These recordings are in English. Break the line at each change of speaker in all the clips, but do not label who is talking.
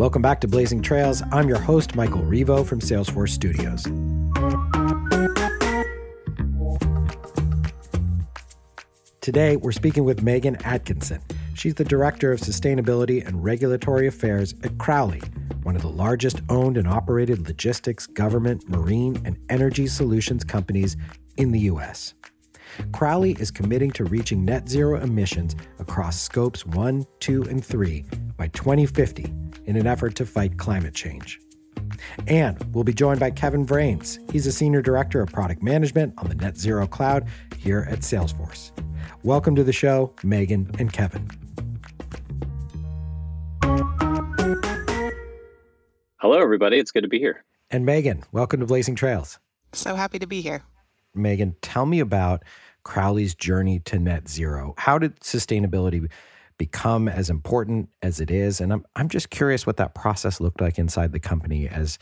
Welcome back to Blazing Trails. I'm your host, Michael Rivo from Salesforce Studios. Today, we're speaking with Megan Atkinson. She's the Director of Sustainability and Regulatory Affairs at Crowley, one of the largest owned and operated logistics, government, marine, and energy solutions companies in the U.S. Crowley is committing to reaching net zero emissions across scopes 1, 2, and 3 by 2050 in an effort to fight climate change. And we'll be joined by Kevin Vranes. He's a Senior Director of Product Management on the Net Zero Cloud here at Salesforce. Welcome to the show, Megan and Kevin.
Hello, everybody. It's good to be here.
And Megan, welcome to Blazing Trails.
So happy to be here.
Megan, tell me about Crowley's journey to net zero. How did sustainability become as important as it is? And I'm I'm just curious what that process looked like inside the company as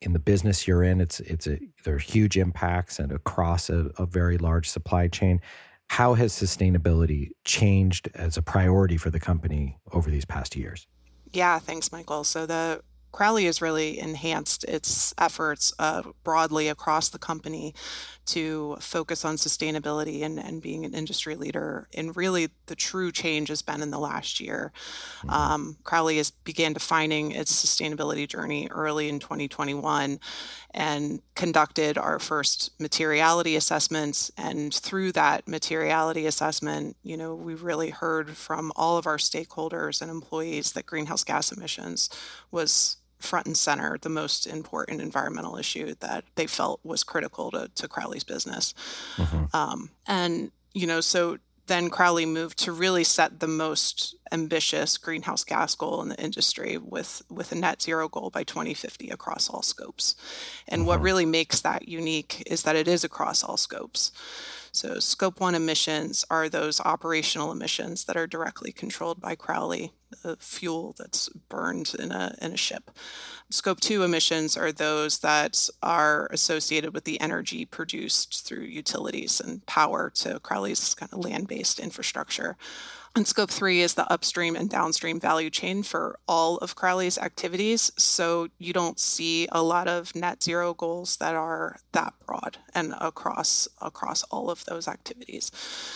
in the business you're in. It's it's a there are huge impacts and across a, a very large supply chain. How has sustainability changed as a priority for the company over these past years?
Yeah, thanks, Michael. So the Crowley has really enhanced its efforts uh, broadly across the company to focus on sustainability and, and being an industry leader. And really, the true change has been in the last year. Mm-hmm. Um, Crowley has began defining its sustainability journey early in 2021 and conducted our first materiality assessments. And through that materiality assessment, you know, we really heard from all of our stakeholders and employees that greenhouse gas emissions was front and center the most important environmental issue that they felt was critical to, to Crowley's business. Mm-hmm. Um, and, you know, so then Crowley moved to really set the most ambitious greenhouse gas goal in the industry with, with a net zero goal by 2050 across all scopes. And mm-hmm. what really makes that unique is that it is across all scopes. So, scope one emissions are those operational emissions that are directly controlled by Crowley, the fuel that's burned in a, in a ship. Scope two emissions are those that are associated with the energy produced through utilities and power to Crowley's kind of land based infrastructure. And scope three is the upstream and downstream value chain for all of Crowley's activities. So you don't see a lot of net zero goals that are that broad and across across all of those activities.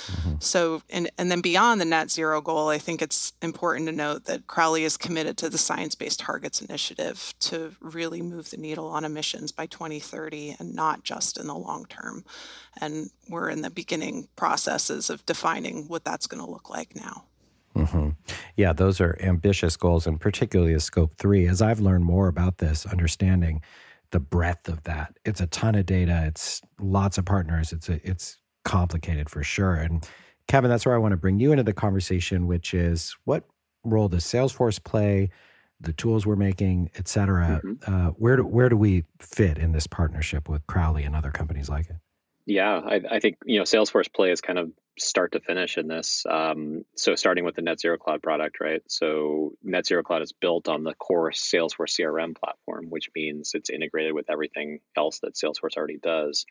Mm-hmm. So and and then beyond the net zero goal, I think it's important to note that Crowley is committed to the Science Based Targets Initiative to really move the needle on emissions by 2030 and not just in the long term. And we're in the beginning processes of defining what that's going to look like now.
Mm-hmm. Yeah, those are ambitious goals, and particularly a scope three. As I've learned more about this, understanding the breadth of that, it's a ton of data. It's lots of partners. It's a, it's complicated for sure. And Kevin, that's where I want to bring you into the conversation, which is what role does Salesforce play? The tools we're making, et cetera. Mm-hmm. Uh, where do where do we fit in this partnership with Crowley and other companies like it?
Yeah, I, I, think you know Salesforce play is kind of start to finish in this. Um, so starting with the Net Zero Cloud product, right? So Net Zero Cloud is built on the core Salesforce CRM platform, which means it's integrated with everything else that Salesforce already does.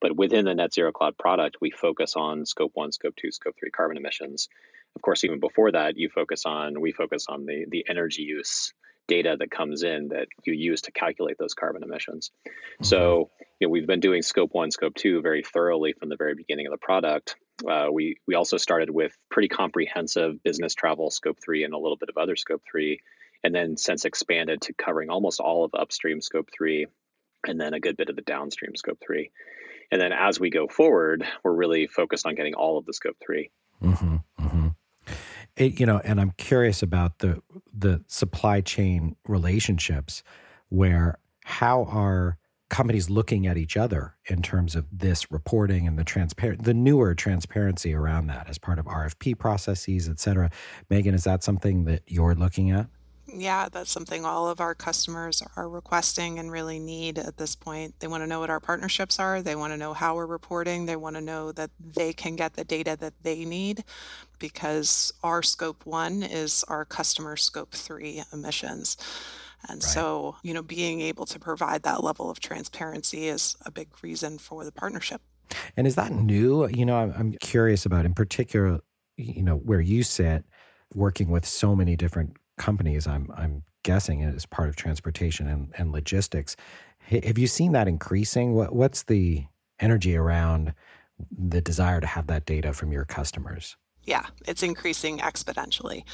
But within the Net Zero Cloud product, we focus on Scope One, Scope Two, Scope Three carbon emissions. Of course, even before that, you focus on we focus on the the energy use data that comes in that you use to calculate those carbon emissions. Mm-hmm. So, you know, we've been doing scope one, scope two very thoroughly from the very beginning of the product. Uh, we we also started with pretty comprehensive business travel scope three and a little bit of other scope three, and then since expanded to covering almost all of upstream scope three, and then a good bit of the downstream scope three. And then as we go forward, we're really focused on getting all of the scope 3 mm-hmm, mm-hmm.
It, you know, and I'm curious about the the supply chain relationships where how are companies looking at each other in terms of this reporting and the transparent the newer transparency around that as part of RFP processes, et cetera. Megan, is that something that you're looking at?
Yeah, that's something all of our customers are requesting and really need at this point. They want to know what our partnerships are. They want to know how we're reporting. They want to know that they can get the data that they need because our scope one is our customer scope three emissions. And right. so, you know, being able to provide that level of transparency is a big reason for the partnership.
And is that new? You know, I'm, I'm curious about, in particular, you know, where you sit working with so many different companies, I'm, I'm guessing, as part of transportation and, and logistics. Have you seen that increasing? What, what's the energy around the desire to have that data from your customers?
Yeah, it's increasing exponentially.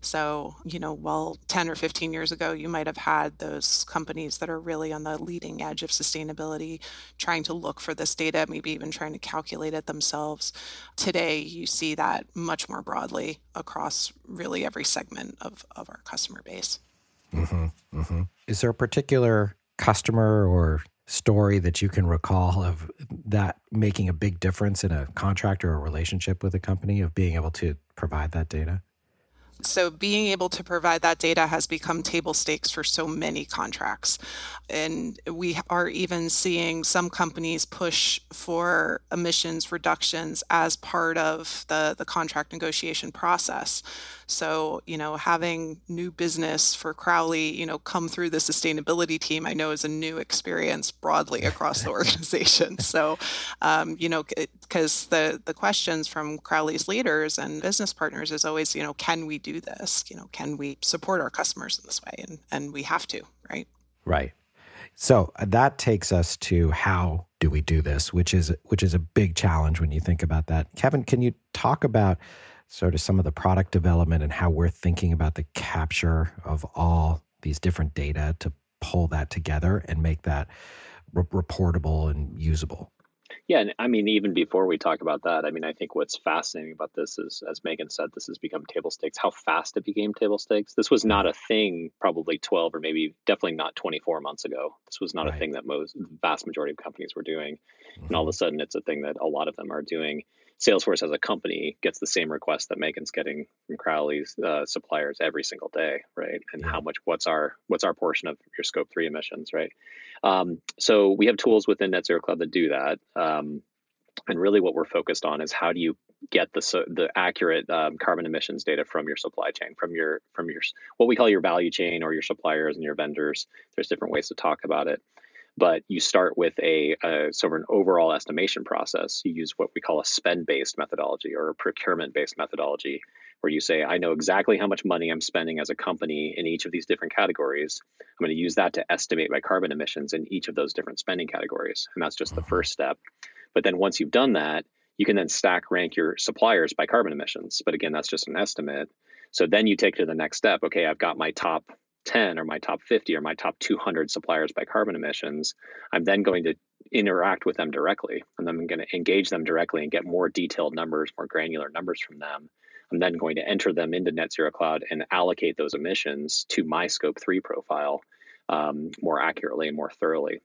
So, you know, while 10 or 15 years ago, you might have had those companies that are really on the leading edge of sustainability trying to look for this data, maybe even trying to calculate it themselves. Today, you see that much more broadly across really every segment of, of our customer base.
Mm-hmm, mm-hmm. Is there a particular customer or story that you can recall of that making a big difference in a contract or a relationship with a company of being able to provide that data?
So, being able to provide that data has become table stakes for so many contracts. And we are even seeing some companies push for emissions reductions as part of the, the contract negotiation process. So, you know, having new business for Crowley, you know, come through the sustainability team, I know is a new experience broadly across the organization. So, um, you know, because the the questions from Crowley's leaders and business partners is always, you know, can we do this? You know, can we support our customers in this way? And and we have to, right?
Right. So uh, that takes us to how do we do this, which is which is a big challenge when you think about that. Kevin, can you talk about sort of some of the product development and how we're thinking about the capture of all these different data to pull that together and make that re- reportable and usable.
Yeah, and I mean, even before we talk about that, I mean, I think what's fascinating about this is, as Megan said, this has become table stakes. How fast it became table stakes. This was not a thing probably 12 or maybe definitely not 24 months ago. This was not right. a thing that most vast majority of companies were doing, mm-hmm. and all of a sudden, it's a thing that a lot of them are doing. Salesforce as a company gets the same request that Megan's getting from Crowley's uh, suppliers every single day, right? And yeah. how much what's our what's our portion of your scope three emissions, right? Um, so we have tools within Net Zero Cloud that do that. Um, and really, what we're focused on is how do you get the the accurate um, carbon emissions data from your supply chain, from your from your what we call your value chain or your suppliers and your vendors. There's different ways to talk about it but you start with a, a, sort of an overall estimation process. You use what we call a spend based methodology or a procurement based methodology, where you say, I know exactly how much money I'm spending as a company in each of these different categories. I'm going to use that to estimate my carbon emissions in each of those different spending categories. And that's just the mm-hmm. first step. But then once you've done that, you can then stack rank your suppliers by carbon emissions. But again, that's just an estimate. So then you take to the next step. Okay, I've got my top 10 or my top 50 or my top 200 suppliers by carbon emissions, I'm then going to interact with them directly. And I'm going to engage them directly and get more detailed numbers, more granular numbers from them. I'm then going to enter them into Net Zero Cloud and allocate those emissions to my Scope 3 profile um, more accurately and more thoroughly.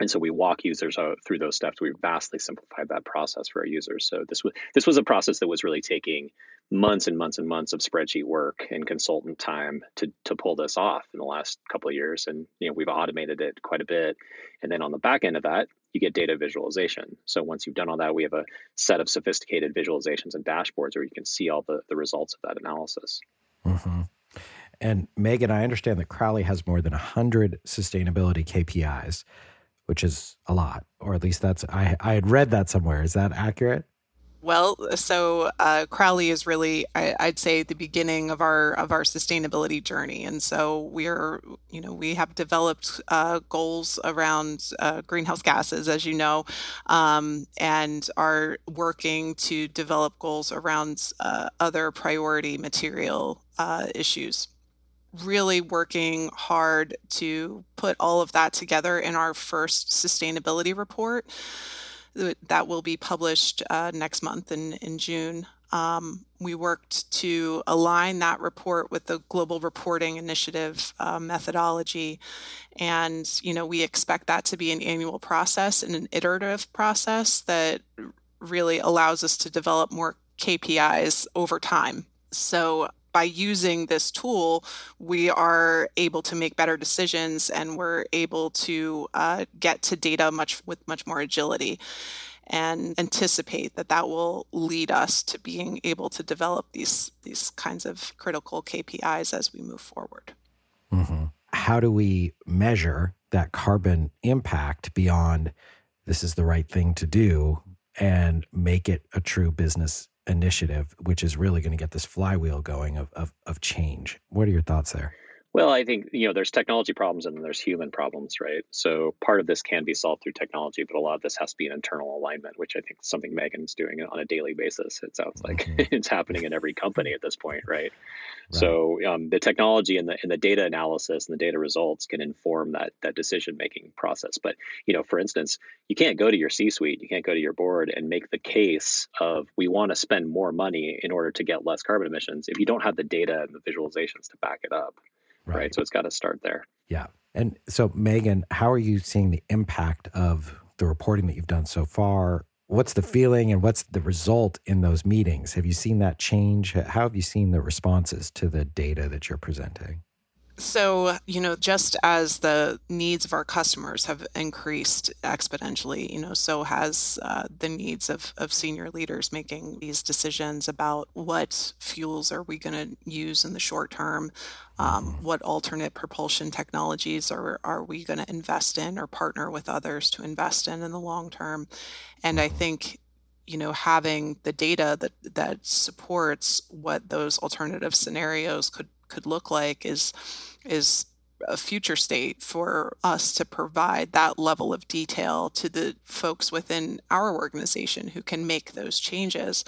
And so we walk users through those steps. We vastly simplified that process for our users. So this was this was a process that was really taking months and months and months of spreadsheet work and consultant time to to pull this off in the last couple of years. And you know we've automated it quite a bit. And then on the back end of that, you get data visualization. So once you've done all that, we have a set of sophisticated visualizations and dashboards where you can see all the the results of that analysis.
Mm-hmm. And Megan, I understand that Crowley has more than 100 sustainability KPIs which is a lot, or at least that's I I had read that somewhere. Is that accurate?
Well, so uh, Crowley is really, I, would say, the beginning of our of our sustainability journey, and so we're, you know, we have developed uh, goals around uh, greenhouse gases, as you know, um, and are working to develop goals around uh, other priority material uh, issues really working hard to put all of that together in our first sustainability report that will be published uh, next month in, in June. Um, we worked to align that report with the Global Reporting Initiative uh, methodology. And, you know, we expect that to be an annual process and an iterative process that really allows us to develop more KPIs over time. So by using this tool, we are able to make better decisions and we're able to uh, get to data much with much more agility and anticipate that that will lead us to being able to develop these these kinds of critical KPIs as we move forward.
Mm-hmm. How do we measure that carbon impact beyond this is the right thing to do and make it a true business initiative, which is really going to get this flywheel going of, of, of change. What are your thoughts there?
Well, I think you know there's technology problems and then there's human problems, right? So part of this can be solved through technology, but a lot of this has to be an internal alignment, which I think is something Megan's doing on a daily basis. It sounds like mm-hmm. it's happening in every company at this point, right? right. So um, the technology and the and the data analysis and the data results can inform that that decision making process. But you know, for instance, you can't go to your C-suite, you can't go to your board and make the case of we want to spend more money in order to get less carbon emissions if you don't have the data and the visualizations to back it up right? right? So it's got to start there.
Yeah. And so, Megan, how are you seeing the impact of the reporting that you've done so far? What's the feeling and what's the result in those meetings? Have you seen that change? How have you seen the responses to the data that you're presenting?
So, you know, just as the needs of our customers have increased exponentially, you know, so has uh, the needs of, of senior leaders making these decisions about what fuels are we going to use in the short term, um, mm-hmm. what alternate propulsion technologies are, are we going to invest in or partner with others to invest in in the long term. And I think you know having the data that that supports what those alternative scenarios could could look like is is a future state for us to provide that level of detail to the folks within our organization who can make those changes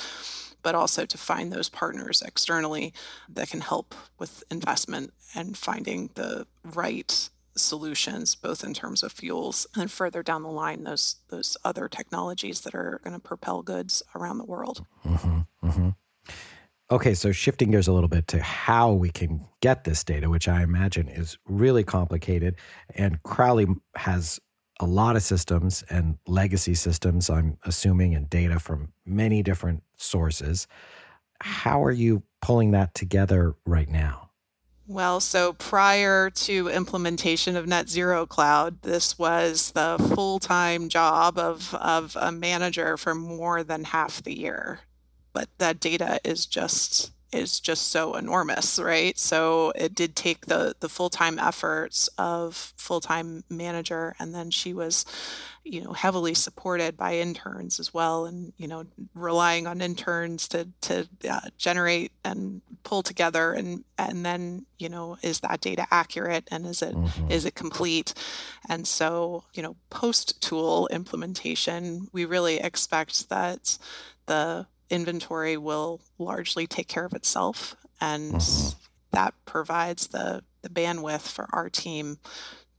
but also to find those partners externally that can help with investment and finding the right solutions both in terms of fuels and further down the line those those other technologies that are going to propel goods around the world mm-hmm, mm-hmm.
Okay, so shifting gears a little bit to how we can get this data, which I imagine is really complicated. And Crowley has a lot of systems and legacy systems, I'm assuming, and data from many different sources. How are you pulling that together right now?
Well, so prior to implementation of Net Zero Cloud, this was the full time job of, of a manager for more than half the year but that data is just is just so enormous, right? So it did take the the full time efforts of full time manager, and then she was, you know, heavily supported by interns as well, and you know, relying on interns to to uh, generate and pull together, and and then you know, is that data accurate and is it mm-hmm. is it complete? And so you know, post tool implementation, we really expect that the inventory will largely take care of itself. And mm-hmm. that provides the, the bandwidth for our team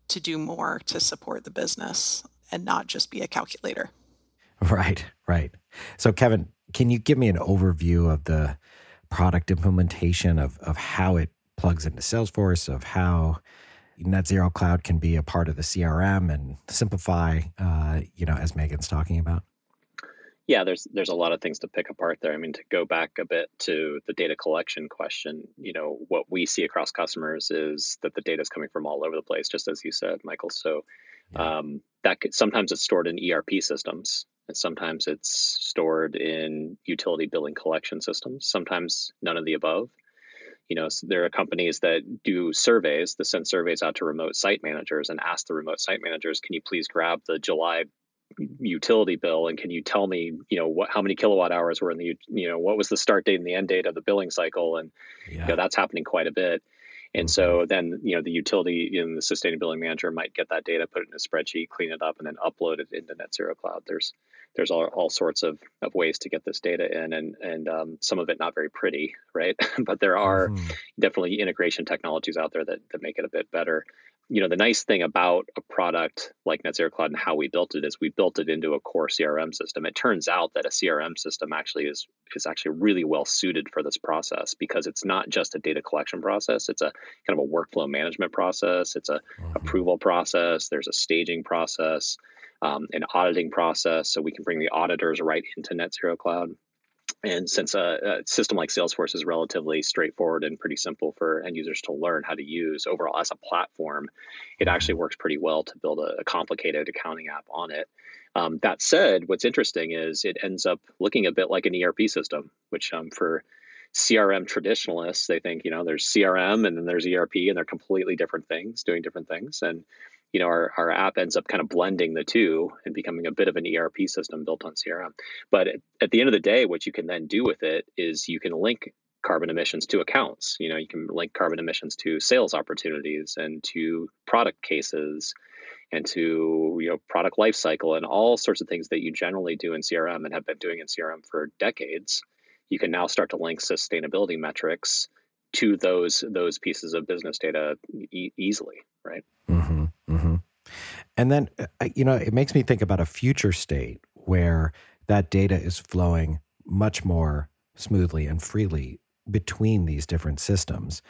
to do more to support the business and not just be a calculator.
Right, right. So, Kevin, can you give me an overview of the product implementation of, of how it plugs into Salesforce, of how Net Zero Cloud can be a part of the CRM and simplify, uh, you know, as Megan's talking about?
Yeah, there's there's a lot of things to pick apart there. I mean, to go back a bit to the data collection question, you know, what we see across customers is that the data is coming from all over the place, just as you said, Michael. So um, that could, sometimes it's stored in ERP systems, and sometimes it's stored in utility billing collection systems. Sometimes none of the above. You know, so there are companies that do surveys, that send surveys out to remote site managers and ask the remote site managers, "Can you please grab the July utility bill and can you tell me you know what how many kilowatt hours were in the you know what was the start date and the end date of the billing cycle and yeah. you know that's happening quite a bit and so mm-hmm. then you know the utility in the sustainability manager might get that data put it in a spreadsheet clean it up and then upload it into net zero cloud there's there's all, all sorts of, of ways to get this data in and and um, some of it not very pretty right but there are mm-hmm. definitely integration technologies out there that, that make it a bit better you know the nice thing about a product like net zero cloud and how we built it is we built it into a core crm system. It turns out that a crm system actually is is actually really well suited for this process because it's not just a data collection process. It's a kind of a workflow management process. It's a mm-hmm. approval process. There's a staging process um, an auditing process. So we can bring the auditors right into net zero cloud and since a, a, system like Salesforce is relatively straightforward and pretty simple for end users to learn how to use overall as a platform, it actually works pretty well to build a, a complicated accounting app on it. Um, that said, what's interesting is it ends up looking a bit like an ERP system, which um, for CRM traditionalists, they think, you know, there's CRM and then there's ERP and they're completely different things, doing different things. And you know, our, our app ends up kind of blending the two and becoming a bit of an ERP system built on CRM. But at, the end of the day, what you can then do with it is you can link carbon emissions to accounts. You know, you can link carbon emissions to sales opportunities and to product cases and to you know product life cycle and all sorts of things that you generally do in CRM and have been doing in CRM for decades. You can now start to link sustainability metrics to those those pieces of business data e- easily, right?
Mm-hmm. And then uh, you know it makes me think about a future state where that data is flowing much more smoothly and freely between these different systems.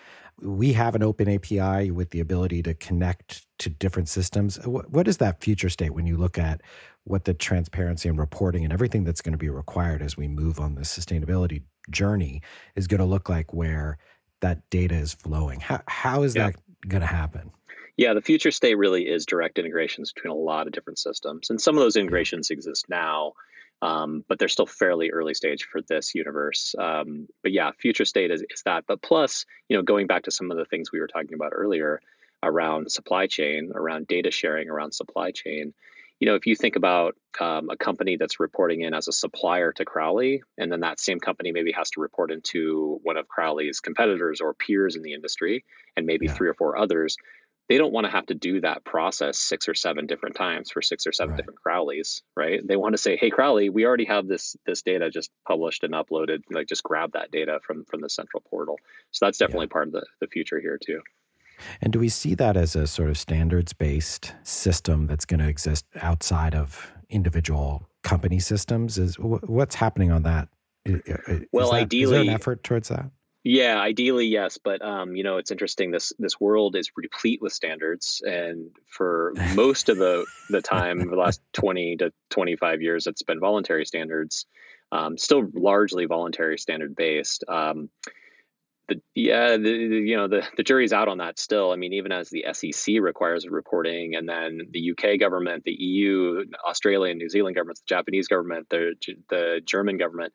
We have an open API with the ability to connect to different systems. What is that future state when you look at what the transparency and reporting and everything that's going to be required as we move on the sustainability journey is going to look like where that data is flowing? How, how is yeah. that going to happen?
Yeah, the future state really is direct integrations between a lot of different systems. And some of those integrations exist now um, but they're still fairly early stage for this universe. Um, but yeah, future state is, is that. But plus, you know, going back to some of the things we were talking about earlier around supply chain, around data sharing, around supply chain. You know, if you think about um, a company that's reporting in as a supplier to Crowley, and then that same company maybe has to report into one of Crowley's competitors or peers in the industry, and maybe yeah. three or four others, they don't want to have to do that process six or seven different times for six or seven right. different Crowleys, right? They want to say, "Hey, Crowley, we already have this this data just published and uploaded. Like, just grab that data from from the central portal." So that's definitely yeah. part of the the future here too.
And do we see that as a sort of standards based system that's going to exist outside of individual company systems? Is what's happening on that?
well,
that,
ideally,
is there an effort towards that?
Yeah, ideally, yes, but um, you know, it's interesting. This this world is replete with standards, and for most of the the time, the last twenty to twenty five years, it's been voluntary standards, um, still largely voluntary standard based. Um, the, yeah, the, the, you know the the jury's out on that still. I mean, even as the SEC requires reporting, and then the UK government, the EU, Australia, and New Zealand governments, the Japanese government, the the German government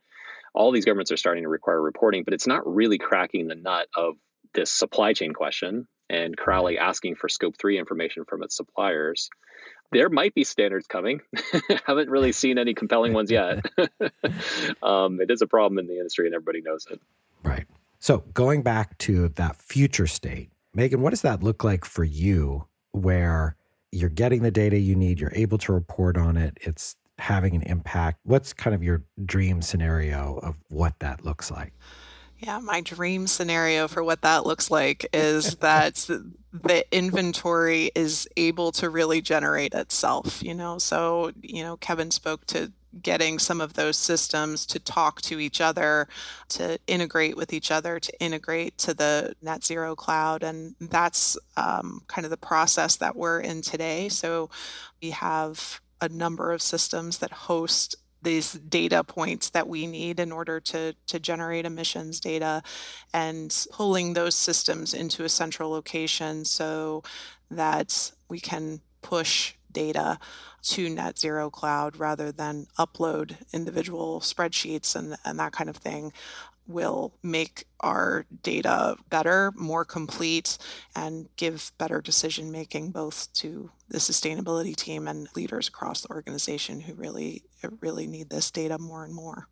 all these governments are starting to require reporting, but it's not really cracking the nut of this supply chain question and Crowley asking for scope three information from its suppliers. There might be standards coming. Haven't really seen any compelling ones yet. um, it is a problem in the industry and everybody knows it.
Right. So going back to that future state, Megan, what does that look like for you where you're getting the data you need, you're able to report on it, it's having an impact. What's kind of your dream scenario of what that looks like?
Yeah, my dream scenario for what that looks like is that the inventory is able to really generate itself, you know. So, you know, Kevin spoke to getting some of those systems to talk to each other, to integrate with each other, to integrate to the net zero cloud. And that's um, kind of the process that we're in today. So we have a number of systems that host these data points that we need in order to, to generate emissions data and pulling those systems into a central location so that we can push data to net zero cloud rather than upload individual spreadsheets and, and that kind of thing will make our data better, more complete, and give better decision making both to the sustainability team and leaders across the organization who really really need this data more and more.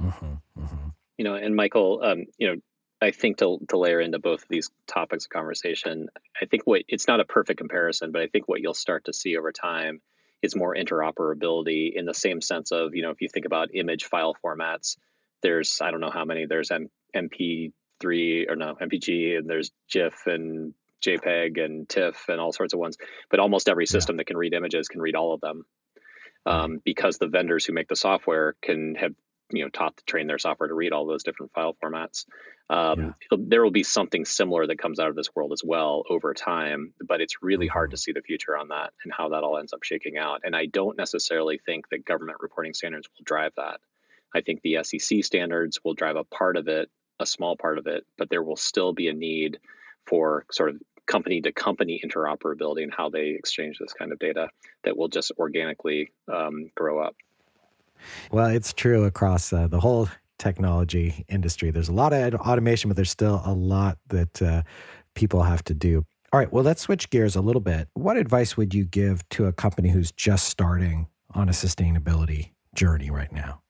Mm-hmm, mm-hmm. You know, and Michael, um, you know, I think to to layer into both of these topics of conversation, I think what it's not a perfect comparison, but I think what you'll start to see over time is more interoperability in the same sense of you know if you think about image file formats there's I don't know how many. There's M- MP3 or no MPG, and there's GIF and JPEG and TIFF and all sorts of ones. But almost every system yeah. that can read images can read all of them, um, because the vendors who make the software can have you know taught to train their software to read all those different file formats. Um, yeah. There will be something similar that comes out of this world as well over time, but it's really hard to mm-hmm. see the future on that and how that all ends up shaking out. And I don't necessarily think that government reporting standards will drive that. I think the SEC standards will drive a part of it, a small part of it, but there will still be a need for sort of company to company interoperability and how they exchange this kind of data that will just organically um, grow up.
Well, it's true across uh, the whole technology industry. There's a lot of automation, but there's still a lot that uh, people have to do. All right, well, let's switch gears a little bit. What advice would you give to a company who's just starting on a sustainability journey right now?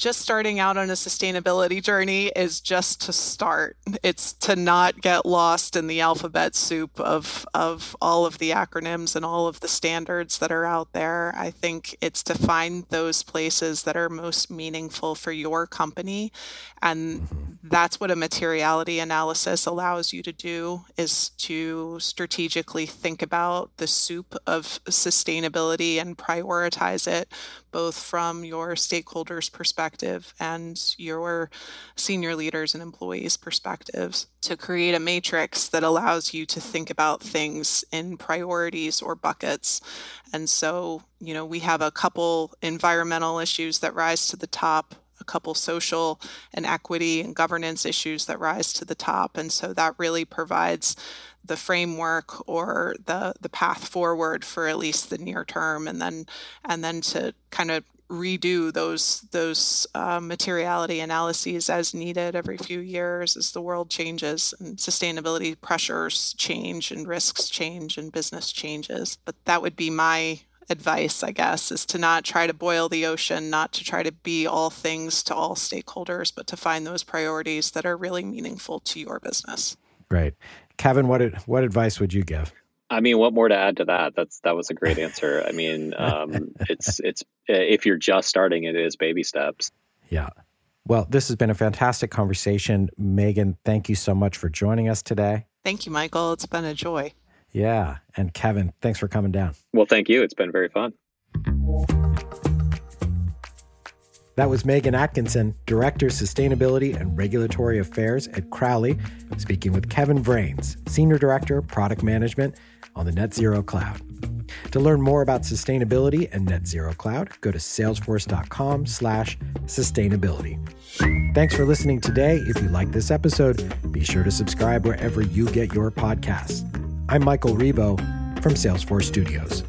Just starting out on a sustainability journey is just to start. It's to not get lost in the alphabet soup of of all of the acronyms and all of the standards that are out there. I think it's to find those places that are most meaningful for your company and that's what a materiality analysis allows you to do is to strategically think about the soup of sustainability and prioritize it both from your stakeholders perspective and your senior leaders and employees perspectives to create a matrix that allows you to think about things in priorities or buckets and so you know we have a couple environmental issues that rise to the top a couple social and equity and governance issues that rise to the top. And so that really provides the framework or the the path forward for at least the near term and then and then to kind of redo those those uh, materiality analyses as needed every few years as the world changes and sustainability pressures change and risks change and business changes but that would be my advice, I guess, is to not try to boil the ocean, not to try to be all things to all stakeholders, but to find those priorities that are really meaningful to your business.
Great. Kevin, what what advice would you give?
I mean, what more to add to that? That's that was a great answer. I mean, um, it's it's if you're just starting, it is baby steps.
Yeah. Well, this has been a fantastic conversation, Megan. Thank you so much for joining us today.
Thank you, Michael. It's been a joy.
Yeah. And Kevin, thanks for coming down.
Well, thank you. It's been very fun.
That was Megan Atkinson, Director Sustainability and Regulatory Affairs at Crowley, speaking with Kevin Vranes, Senior Director, Product Management on the Net Zero Cloud. To learn more about sustainability and Net Zero Cloud, go to salesforce.com slash sustainability. Thanks for listening today. If you like this episode, be sure to subscribe wherever you get your podcasts. I'm Michael Rivo from Salesforce Studios.